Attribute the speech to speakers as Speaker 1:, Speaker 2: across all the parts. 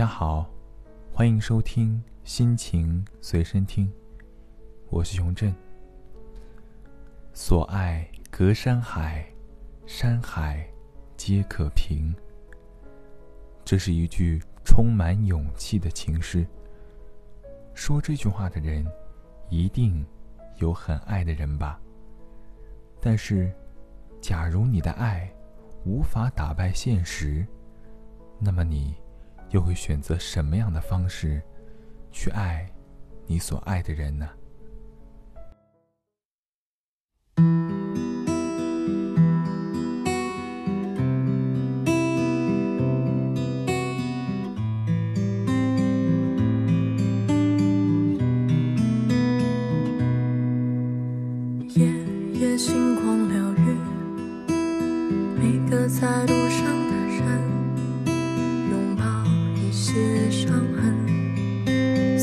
Speaker 1: 家好，欢迎收听心情随身听，我是熊振。所爱隔山海，山海皆可平。这是一句充满勇气的情诗。说这句话的人，一定有很爱的人吧？但是，假如你的爱无法打败现实，那么你？又会选择什么样的方式去爱你所爱的人呢？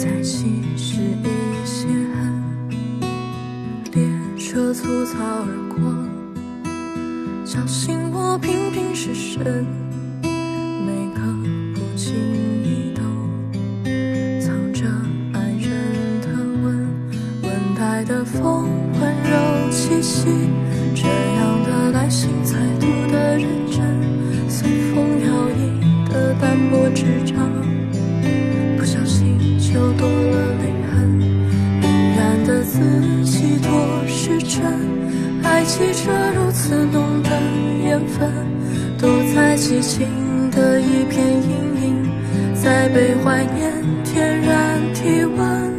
Speaker 2: 来信是一些痕，列车粗糙而过，叫醒我频频失神。每个不经意都藏着爱人的吻，温带的风温柔气息，这样的耐心，再度的认真，随风摇曳的淡泊执着，爱情的一片阴影，在被怀念天然体温。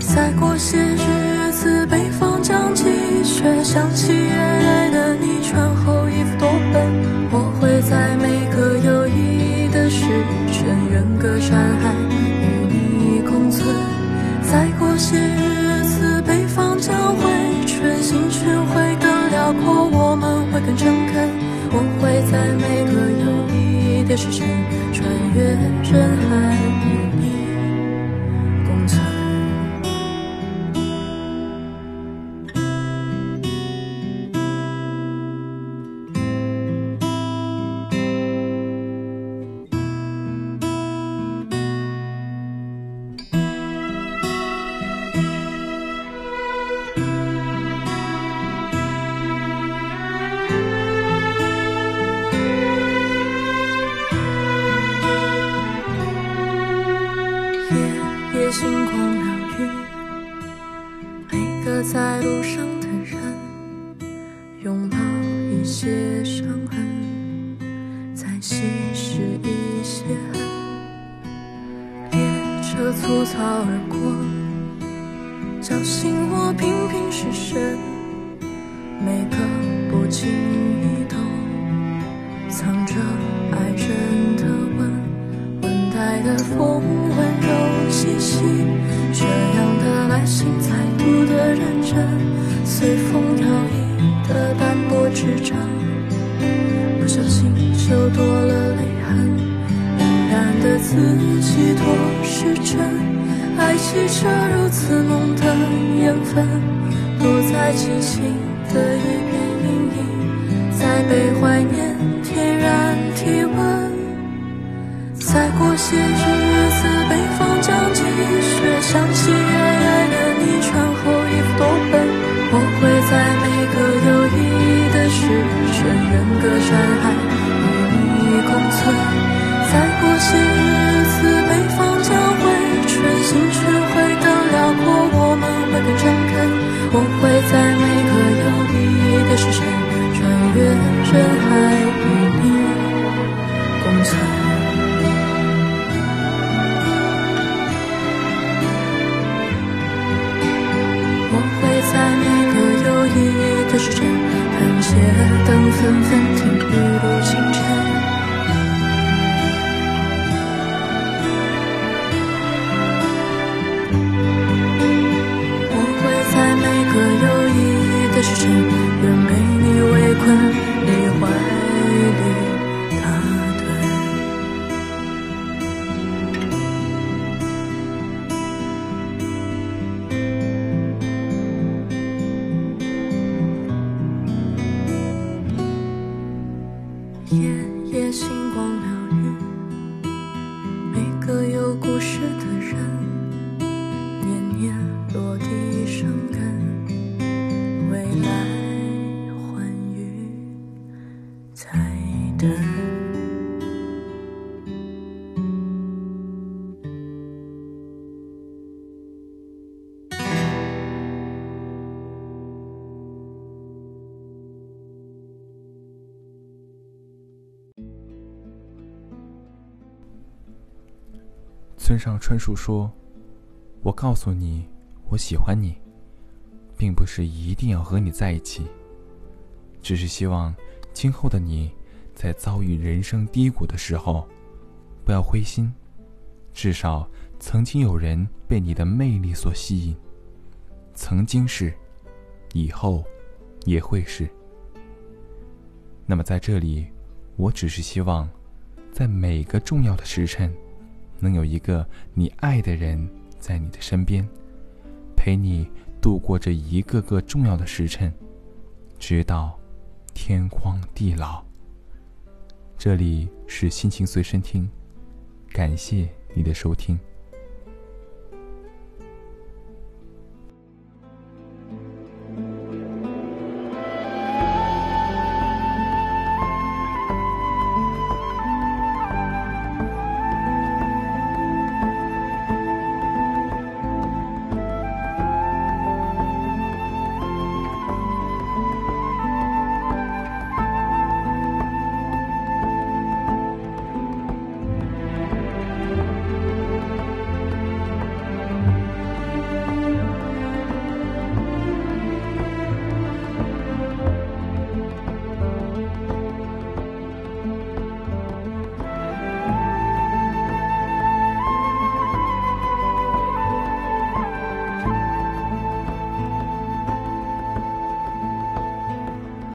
Speaker 2: 再过些日子，北方将积雪，想起夜来的你穿厚衣服多笨，我会在每个有意义的时辰，远隔山海与你共存。再过些日子，北方。将会春心全会更辽阔，我们会更诚恳。的时间，穿越人海每个在路上的人，拥抱一些伤痕，再稀释一些恨。列车粗糙而过，叫醒我频频失神。每个不经意都藏着爱人的吻，温带的风温随风摇曳的斑驳纸张，不小心就多了泪痕。明然的自己多是真，爱起这如此浓的缘分，躲在激情的一片阴影，在被怀念天然体温。再过些日子，北方将积雪，想起夜夜星光疗愈，每个有故事的人，年年落地生根，未来欢愉。在等。
Speaker 1: 村上春树说：“我告诉你，我喜欢你，并不是一定要和你在一起，只是希望今后的你，在遭遇人生低谷的时候，不要灰心，至少曾经有人被你的魅力所吸引，曾经是，以后也会是。那么在这里，我只是希望，在每个重要的时辰。”能有一个你爱的人在你的身边，陪你度过这一个个重要的时辰，直到天荒地老。这里是心情随身听，感谢你的收听。